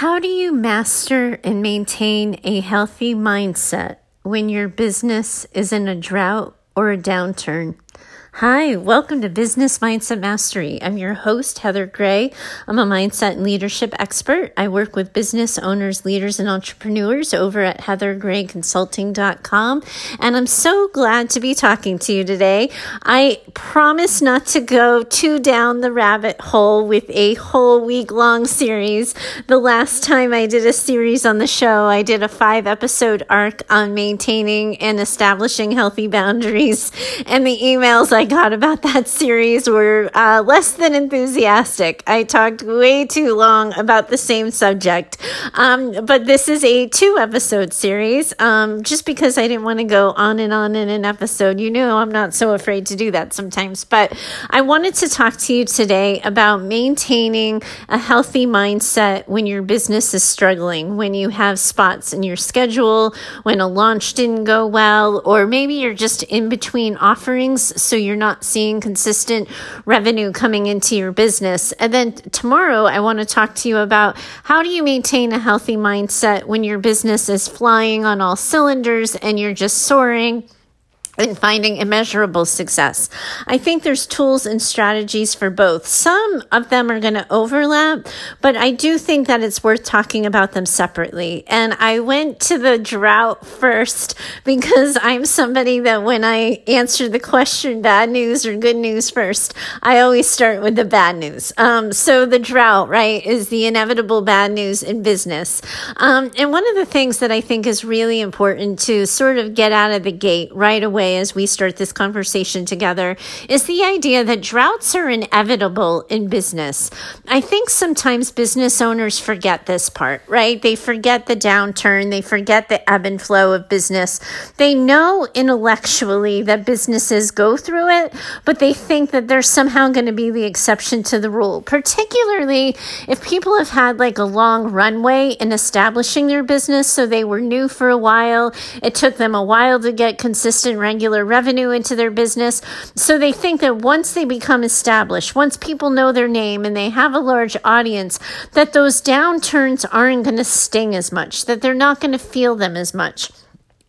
How do you master and maintain a healthy mindset when your business is in a drought or a downturn? Hi, welcome to Business Mindset Mastery. I'm your host, Heather Gray. I'm a mindset and leadership expert. I work with business owners, leaders, and entrepreneurs over at heathergrayconsulting.com. And I'm so glad to be talking to you today. I promise not to go too down the rabbit hole with a whole week long series. The last time I did a series on the show, I did a five episode arc on maintaining and establishing healthy boundaries. And the emails I I got about that series were uh, less than enthusiastic. I talked way too long about the same subject. Um, but this is a two episode series um, just because I didn't want to go on and on in an episode. You know, I'm not so afraid to do that sometimes. But I wanted to talk to you today about maintaining a healthy mindset when your business is struggling, when you have spots in your schedule, when a launch didn't go well, or maybe you're just in between offerings. So you're you're not seeing consistent revenue coming into your business. And then tomorrow, I want to talk to you about how do you maintain a healthy mindset when your business is flying on all cylinders and you're just soaring and finding immeasurable success. I think there's tools and strategies for both. Some of them are going to overlap, but I do think that it's worth talking about them separately. And I went to the drought first because I'm somebody that when I answer the question bad news or good news first, I always start with the bad news. Um, so the drought, right, is the inevitable bad news in business. Um, and one of the things that I think is really important to sort of get out of the gate right away as we start this conversation together is the idea that droughts are inevitable in business. I think sometimes business owners forget this part, right? They forget the downturn, they forget the ebb and flow of business. They know intellectually that businesses go through it, but they think that they're somehow going to be the exception to the rule, particularly if people have had like a long runway in establishing their business. So they were new for a while. It took them a while to get consistent regular revenue into their business. So they think that once they become established, once people know their name and they have a large audience, that those downturns aren't going to sting as much, that they're not going to feel them as much.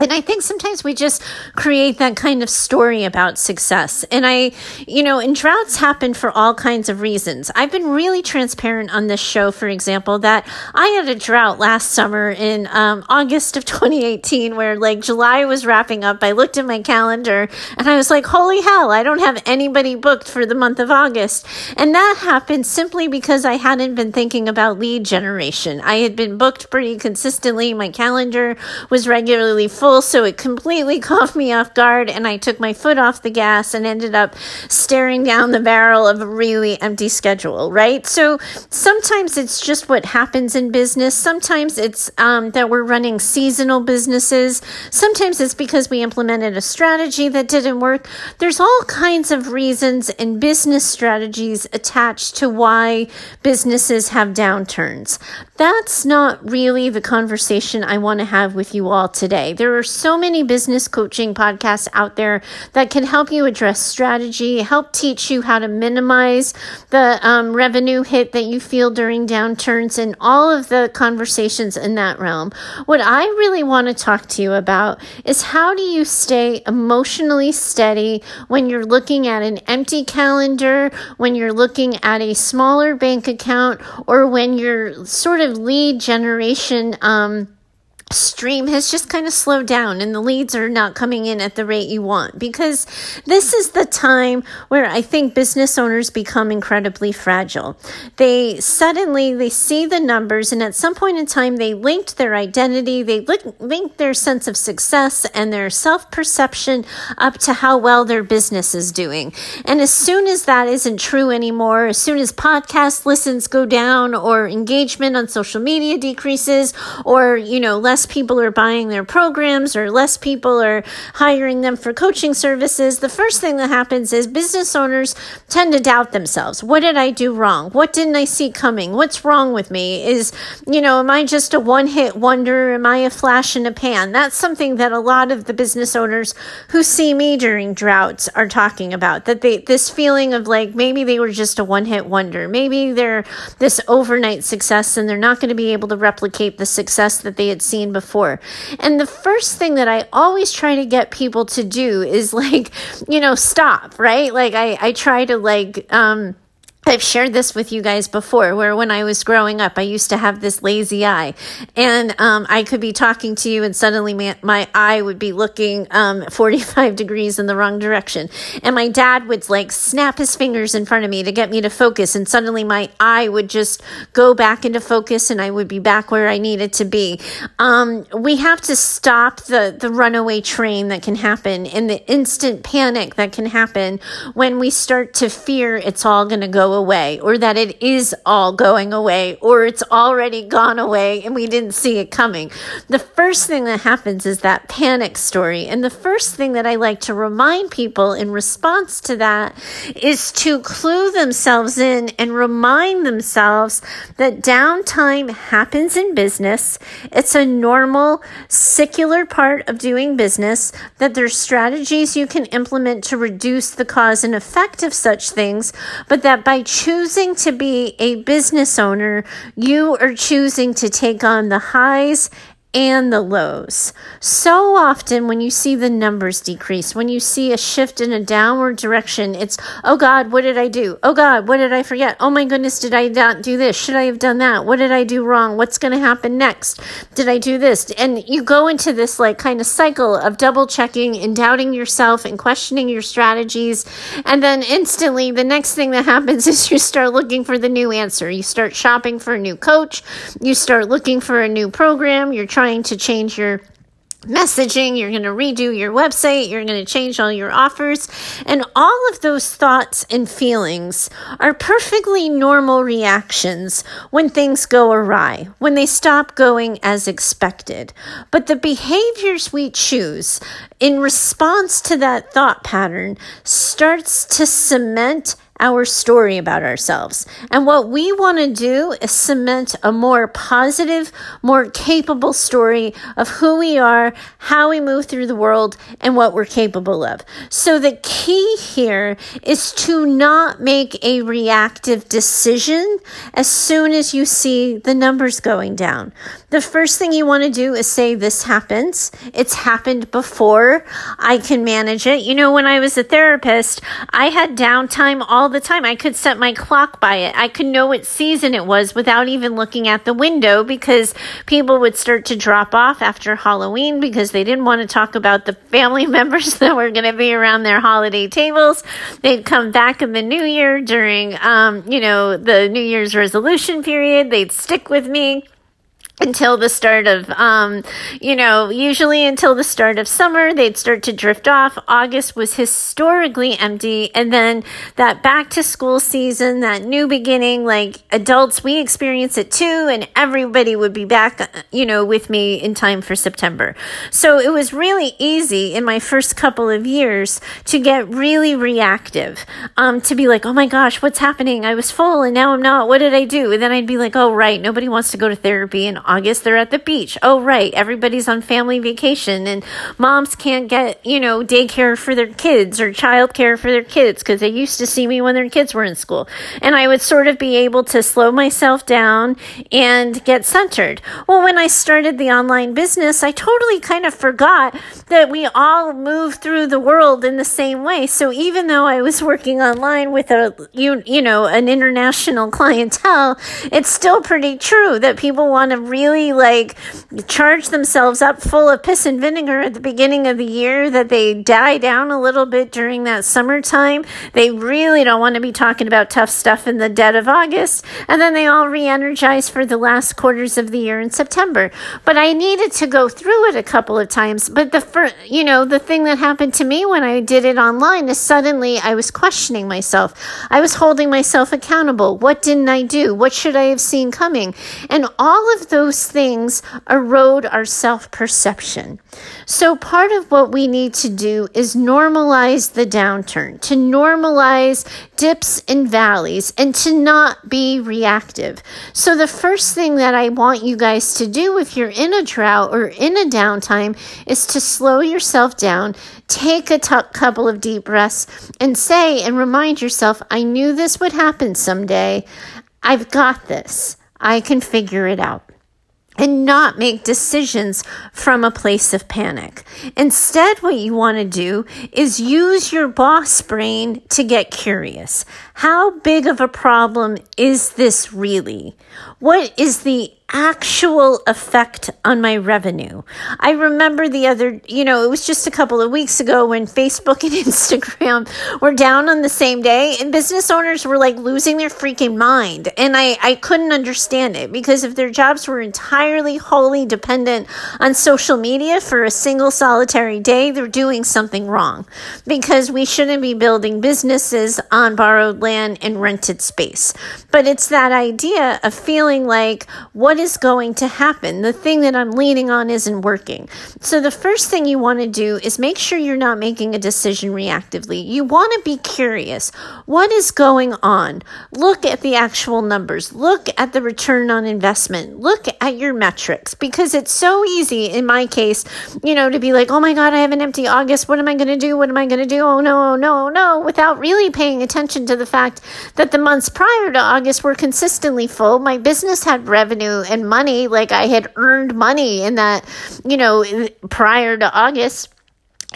And I think sometimes we just create that kind of story about success. And I, you know, and droughts happen for all kinds of reasons. I've been really transparent on this show, for example, that I had a drought last summer in um, August of 2018, where like July was wrapping up. I looked at my calendar and I was like, holy hell, I don't have anybody booked for the month of August. And that happened simply because I hadn't been thinking about lead generation. I had been booked pretty consistently. My calendar was regularly full full, so it completely caught me off guard, and I took my foot off the gas and ended up staring down the barrel of a really empty schedule, right? So sometimes it's just what happens in business. Sometimes it's um, that we're running seasonal businesses. Sometimes it's because we implemented a strategy that didn't work. There's all kinds of reasons and business strategies attached to why businesses have downturns. That's not really the conversation I want to have with you all today. There there are so many business coaching podcasts out there that can help you address strategy, help teach you how to minimize the um, revenue hit that you feel during downturns, and all of the conversations in that realm. What I really want to talk to you about is how do you stay emotionally steady when you're looking at an empty calendar, when you're looking at a smaller bank account, or when you're sort of lead generation. Um, stream has just kind of slowed down and the leads are not coming in at the rate you want because this is the time where I think business owners become incredibly fragile. They suddenly they see the numbers and at some point in time they linked their identity, they linked their sense of success and their self-perception up to how well their business is doing. And as soon as that isn't true anymore, as soon as podcast listens go down or engagement on social media decreases or, you know, less people are buying their programs or less people are hiring them for coaching services, the first thing that happens is business owners tend to doubt themselves. What did I do wrong? What didn't I see coming? What's wrong with me? Is, you know, am I just a one hit wonder? Am I a flash in a pan? That's something that a lot of the business owners who see me during droughts are talking about. That they, this feeling of like maybe they were just a one hit wonder. Maybe they're this overnight success and they're not going to be able to replicate the success that they had seen before. And the first thing that I always try to get people to do is like, you know, stop, right? Like I, I try to like, um, I've shared this with you guys before, where when I was growing up, I used to have this lazy eye, and um, I could be talking to you, and suddenly my, my eye would be looking um, 45 degrees in the wrong direction. And my dad would like snap his fingers in front of me to get me to focus, and suddenly my eye would just go back into focus, and I would be back where I needed to be. Um, we have to stop the, the runaway train that can happen and the instant panic that can happen when we start to fear it's all going to go away or that it is all going away or it's already gone away and we didn't see it coming. The first thing that happens is that panic story. And the first thing that I like to remind people in response to that is to clue themselves in and remind themselves that downtime happens in business. It's a normal, secular part of doing business, that there's strategies you can implement to reduce the cause and effect of such things, but that by choosing to be a business owner, you are choosing to take on the highs and the lows. So often, when you see the numbers decrease, when you see a shift in a downward direction, it's, oh God, what did I do? Oh God, what did I forget? Oh my goodness, did I not do this? Should I have done that? What did I do wrong? What's going to happen next? Did I do this? And you go into this like kind of cycle of double checking and doubting yourself and questioning your strategies. And then instantly, the next thing that happens is you start looking for the new answer. You start shopping for a new coach. You start looking for a new program. You're trying trying to change your messaging, you're going to redo your website, you're going to change all your offers. And all of those thoughts and feelings are perfectly normal reactions when things go awry, when they stop going as expected. But the behaviors we choose in response to that thought pattern starts to cement our story about ourselves. And what we want to do is cement a more positive, more capable story of who we are, how we move through the world, and what we're capable of. So the key here is to not make a reactive decision as soon as you see the numbers going down. The first thing you want to do is say, This happens. It's happened before. I can manage it. You know, when I was a therapist, I had downtime all the time. I could set my clock by it. I could know what season it was without even looking at the window because people would start to drop off after Halloween because they didn't want to talk about the family members that were going to be around their holiday tables. They'd come back in the new year during, um, you know, the New Year's resolution period. They'd stick with me until the start of um, you know usually until the start of summer they'd start to drift off. August was historically empty. And then that back to school season that new beginning like adults we experience it too. And everybody would be back you know with me in time for september. So it was really easy in my first couple of years to get really reactive. Um, to be like oh my gosh what's happening? I was full and now i'm not. What did i do? And then i'd be like oh right. Nobody wants to go to therapy and August they're at the beach. Oh, right. Everybody's on family vacation and moms can't get, you know, daycare for their kids or childcare for their kids because they used to see me when their kids were in school. And I would sort of be able to slow myself down and get centered. Well, when I started the online business, I totally kind of forgot that we all move through the world in the same way. So even though I was working online with a, you, you know, an international clientele, it's still pretty true that people want to really like charge themselves up full of piss and vinegar at the beginning of the year that they die down a little bit during that summertime. They really don't want to be talking about tough stuff in the dead of August. And then they all re energize for the last quarters of the year in September. But I needed to go through it a couple of times. But the first, you know, the thing that happened to me when I did it online is suddenly I was questioning myself. I was holding myself accountable. What didn't I do? What should I have seen coming? And all of those those things erode our self perception. So, part of what we need to do is normalize the downturn, to normalize dips and valleys, and to not be reactive. So, the first thing that I want you guys to do if you're in a drought or in a downtime is to slow yourself down, take a t- couple of deep breaths, and say and remind yourself, I knew this would happen someday. I've got this. I can figure it out and not make decisions from a place of panic. Instead, what you want to do is use your boss brain to get curious. How big of a problem is this really? What is the actual effect on my revenue. I remember the other, you know, it was just a couple of weeks ago when Facebook and Instagram were down on the same day and business owners were like losing their freaking mind. And I, I couldn't understand it because if their jobs were entirely wholly dependent on social media for a single solitary day, they're doing something wrong because we shouldn't be building businesses on borrowed land and rented space. But it's that idea of feeling like, what is going to happen? The thing that I'm leaning on isn't working. So, the first thing you want to do is make sure you're not making a decision reactively. You want to be curious. What is going on? Look at the actual numbers, look at the return on investment, look at your metrics because it's so easy in my case, you know, to be like, oh my God, I have an empty August. What am I going to do? What am I going to do? Oh no, oh no, oh no, without really paying attention to the fact that the months prior to August were consistently full. My business had revenue and money. Like I had earned money in that, you know, prior to August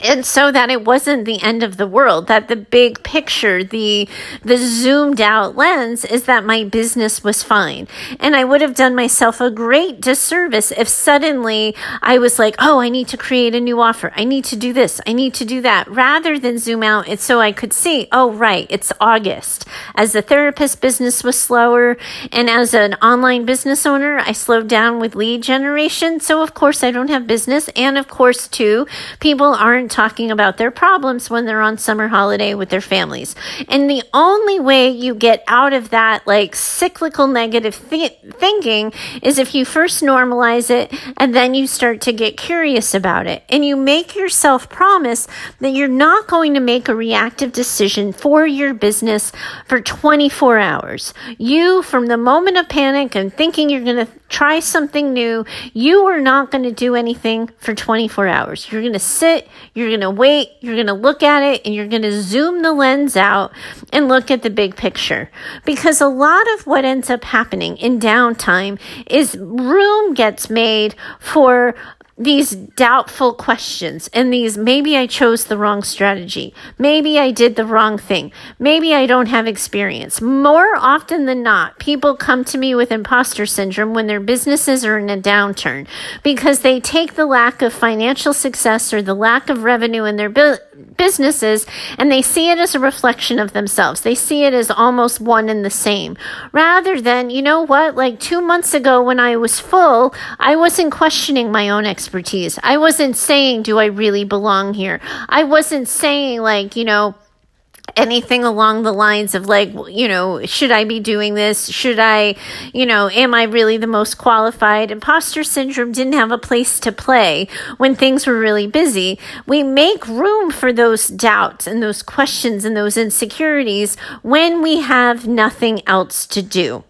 and so that it wasn't the end of the world that the big picture the the zoomed out lens is that my business was fine. And i would have done myself a great disservice if suddenly i was like oh i need to create a new offer. I need to do this. I need to do that. Rather than zoom out and so i could see oh right it's august. As a therapist business was slower. And as an online business owner i slowed down with lead generation. So of course i don't have business. And of course too people aren't talking about their problems when they're on summer holiday with their families. And the only way you get out of that like cyclical negative th- thinking is if you first normalize it and then you start to get curious about it. And you make yourself promise that you're not going to make a reactive decision for your business for 24 hours. You, from the moment of panic and thinking you're going to try something new, you are not going to do anything for 24 hours. You're going to sit, you're going to wait, you're going to look at it, and you're going to zoom the lens out and look at the big picture. Because a lot of what ends up happening in downtime is room gets made for these doubtful questions and these maybe I chose the wrong strategy. Maybe I did the wrong thing. Maybe I don't have experience. More often than not, people come to me with imposter syndrome when their businesses are in a downturn because they take the lack of financial success or the lack of revenue in their bu- businesses and they see it as a reflection of themselves. They see it as almost one and the same rather than, you know what, like two months ago when I was full, I wasn't questioning my own experience expertise. I wasn't saying, do I really belong here? I wasn't saying, like, you know, anything along the lines of like you know should i be doing this should i you know am i really the most qualified imposter syndrome didn't have a place to play when things were really busy we make room for those doubts and those questions and those insecurities when we have nothing else to do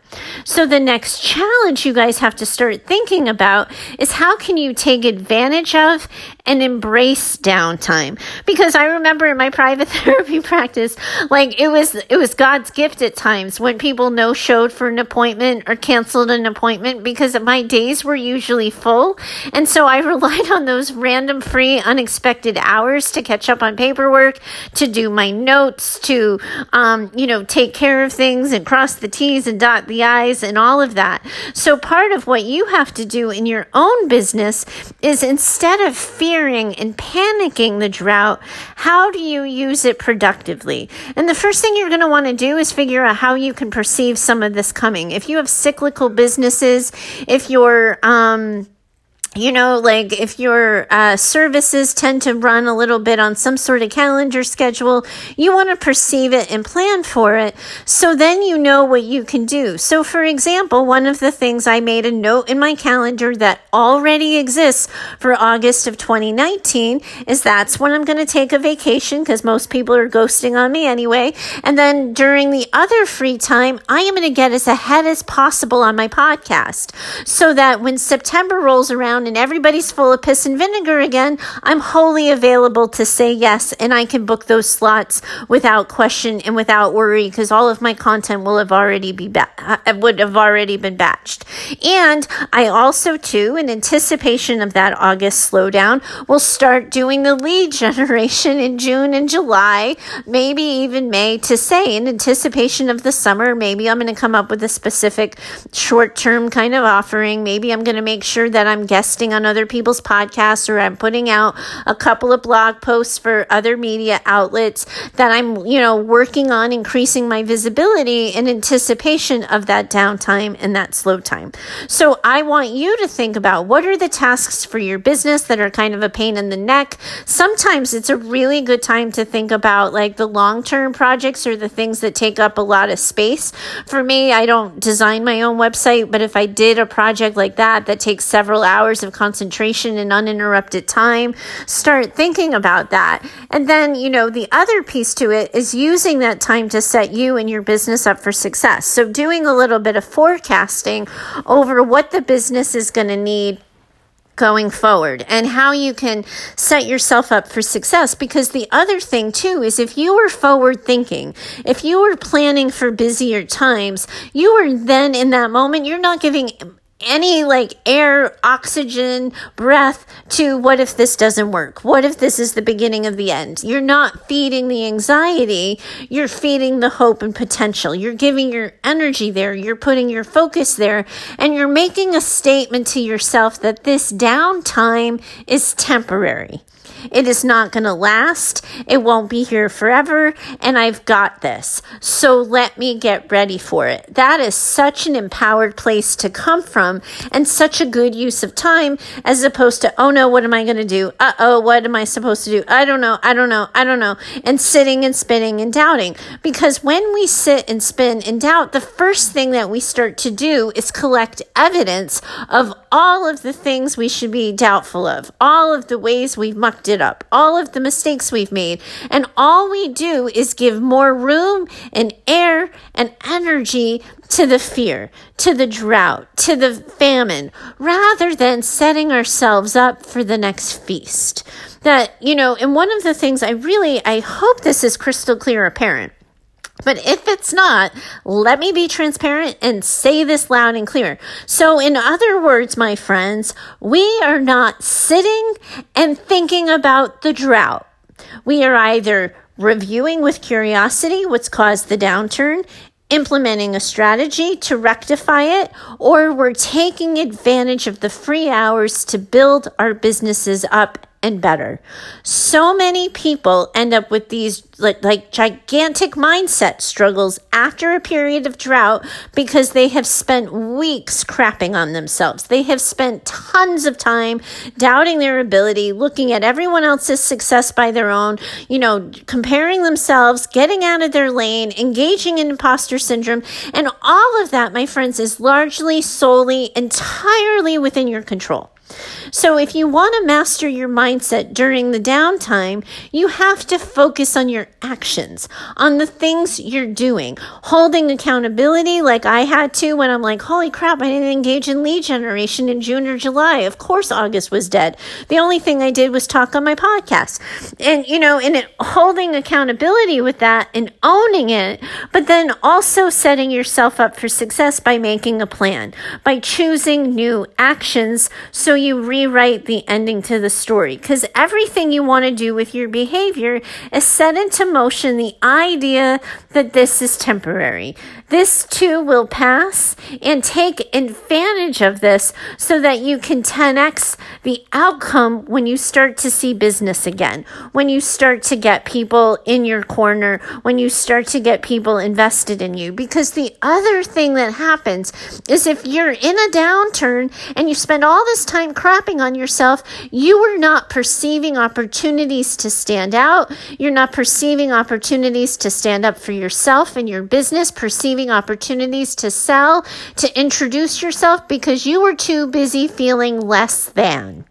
so the next challenge you guys have to start thinking about is how can you take advantage of and embrace downtime? Because I remember in my private therapy practice, like it was it was God's gift at times when people no showed for an appointment or canceled an appointment because my days were usually full. And so I relied on those random free unexpected hours to catch up on paperwork, to do my notes, to um, you know, take care of things and cross the T's and dot the i's and all of that. So part of what you have to do in your own business is instead of fearing and panicking the drought, how do you use it productively? And the first thing you're going to want to do is figure out how you can perceive some of this coming. If you have cyclical businesses, if you're, um, you know, like if your uh, services tend to run a little bit on some sort of calendar schedule, you want to perceive it and plan for it. So then you know what you can do. So, for example, one of the things I made a note in my calendar that already exists for August of 2019 is that's when I'm going to take a vacation because most people are ghosting on me anyway. And then during the other free time, I am going to get as ahead as possible on my podcast so that when September rolls around, and everybody's full of piss and vinegar again, I'm wholly available to say yes and I can book those slots without question and without worry because all of my content will have already be ba- uh, would have already been batched. And I also too in anticipation of that August slowdown will start doing the lead generation in June and July, maybe even May to say in anticipation of the summer, maybe I'm going to come up with a specific short-term kind of offering. Maybe I'm going to make sure that I'm guesting guesting on other people's podcasts or I'm putting out a couple of blog posts for other media outlets that I'm, you know, working on increasing my visibility in anticipation of that downtime and that slow time. So I want you to think about what are the tasks for your business that are kind of a pain in the neck. Sometimes it's a really good time to think about like the long term projects or the things that take up a lot of space. For me, I don't design my own website, but if I did a project like that that takes several hours of of concentration and uninterrupted time. Start thinking about that. And then, you know, the other piece to it is using that time to set you and your business up for success. So, doing a little bit of forecasting over what the business is going to need going forward and how you can set yourself up for success. Because the other thing too is if you were forward thinking, if you were planning for busier times, you are then in that moment, you're not giving any like air, oxygen, breath to what if this doesn't work? What if this is the beginning of the end? You're not feeding the anxiety, you're feeding the hope and potential. You're giving your energy there, you're putting your focus there, and you're making a statement to yourself that this downtime is temporary. It is not going to last. It won't be here forever. And I've got this. So let me get ready for it. That is such an empowered place to come from and such a good use of time as opposed to, oh no, what am I going to do? Uh oh, what am I supposed to do? I don't know. I don't know. I don't know. And sitting and spinning and doubting. Because when we sit and spin and doubt, the first thing that we start to do is collect evidence of all of the things we should be doubtful of, all of the ways we've mucked it up, all of the mistakes we've made. And all we do is give more room and air and energy to the fear, to the drought, to the famine, rather than setting ourselves up for the next feast. That, you know, and one of the things I really, I hope this is crystal clear apparent but if it's not, let me be transparent and say this loud and clear. So, in other words, my friends, we are not sitting and thinking about the drought. We are either reviewing with curiosity what's caused the downturn, implementing a strategy to rectify it, or we're taking advantage of the free hours to build our businesses up and better. So many people end up with these like, like gigantic mindset struggles after a period of drought because they have spent weeks crapping on themselves. They have spent tons of time doubting their ability, looking at everyone else's success by their own, you know, comparing themselves, getting out of their lane, engaging in imposter syndrome. And all of that, my friends, is largely, solely, entirely within your control. So, if you want to master your mindset during the downtime, you have to focus on your actions, on the things you're doing, holding accountability like I had to when I'm like, holy crap, I didn't engage in lead generation in June or July. Of course, August was dead. The only thing I did was talk on my podcast. And, you know, and it, holding accountability with that and owning it, but then also setting yourself up for success by making a plan, by choosing new actions so you rewrite the ending to the story because everything you want to do with your behavior is set into motion the idea that this is temporary. This too will pass and take advantage of this so that you can 10x the outcome when you start to see business again, when you start to get people in your corner, when you start to get people invested in you. Because the other thing that happens is if you're in a downturn and you spend all this time crapping on yourself, you are not perceiving opportunities to stand out. You're not perceiving opportunities to stand up for yourself and your business, perceiving opportunities to sell, to introduce yourself because you were too busy feeling less than.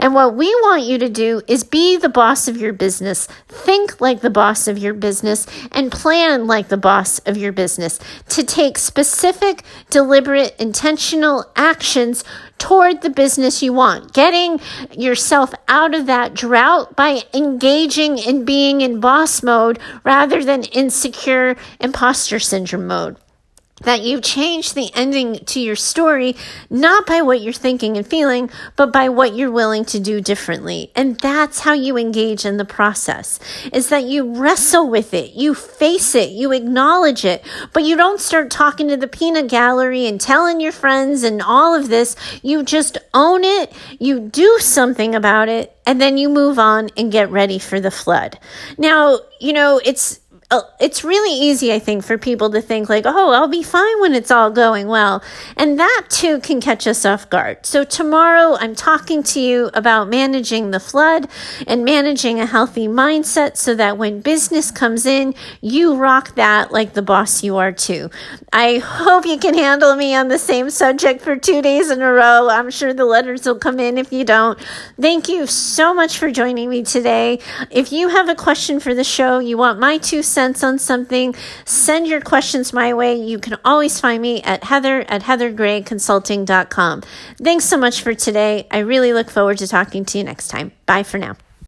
And what we want you to do is be the boss of your business, think like the boss of your business, and plan like the boss of your business to take specific, deliberate, intentional actions toward the business you want. Getting yourself out of that drought by engaging in being in boss mode rather than insecure imposter syndrome mode that you change the ending to your story not by what you're thinking and feeling, but by what you're willing to do differently. And that's how you engage in the process is that you wrestle with it, you face it, you acknowledge it, but you don't start talking to the peanut gallery and telling your friends and all of this. You just own it, you do something about it, and then you move on and get ready for the flood. Now, you know, it's Uh, it's really easy, I think, for people to think like, oh, I'll be fine when it's all going well. And that too can catch us off guard. So tomorrow I'm talking to you about managing the flood and managing a healthy mindset so that when business comes in, you rock that like the boss you are too. I hope you can handle me on the same subject for two days in a row. I'm sure the letters will come in if you don't. Thank you so much for joining me today. If you have a question for the show, you want my two cents on something, send your questions my way. You can always find me at heather at heathergrayconsulting.com. Thanks so much for today. I really look forward to talking to you next time. Bye for now.